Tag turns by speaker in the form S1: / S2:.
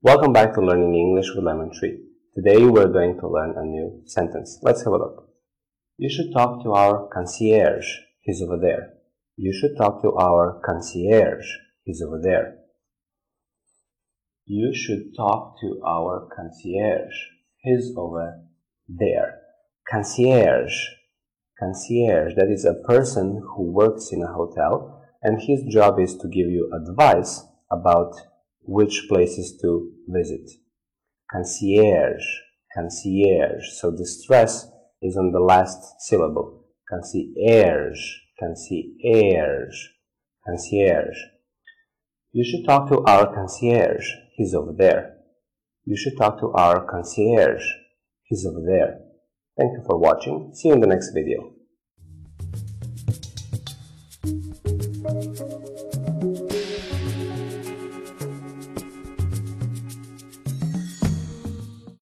S1: Welcome back to Learning English with Lemon Tree. Today we're going to learn a new sentence. Let's have a look. You should talk to our concierge. He's over there. You should talk to our concierge. He's over there. You should talk to our concierge. He's over there. Concierge. Concierge. That is a person who works in a hotel and his job is to give you advice about which places to visit. Concierge, concierge. So the stress is on the last syllable. Concierge, concierge, concierge. You should talk to our concierge. He's over there. You should talk to our concierge. He's over there. Thank you for watching. See you in the next video.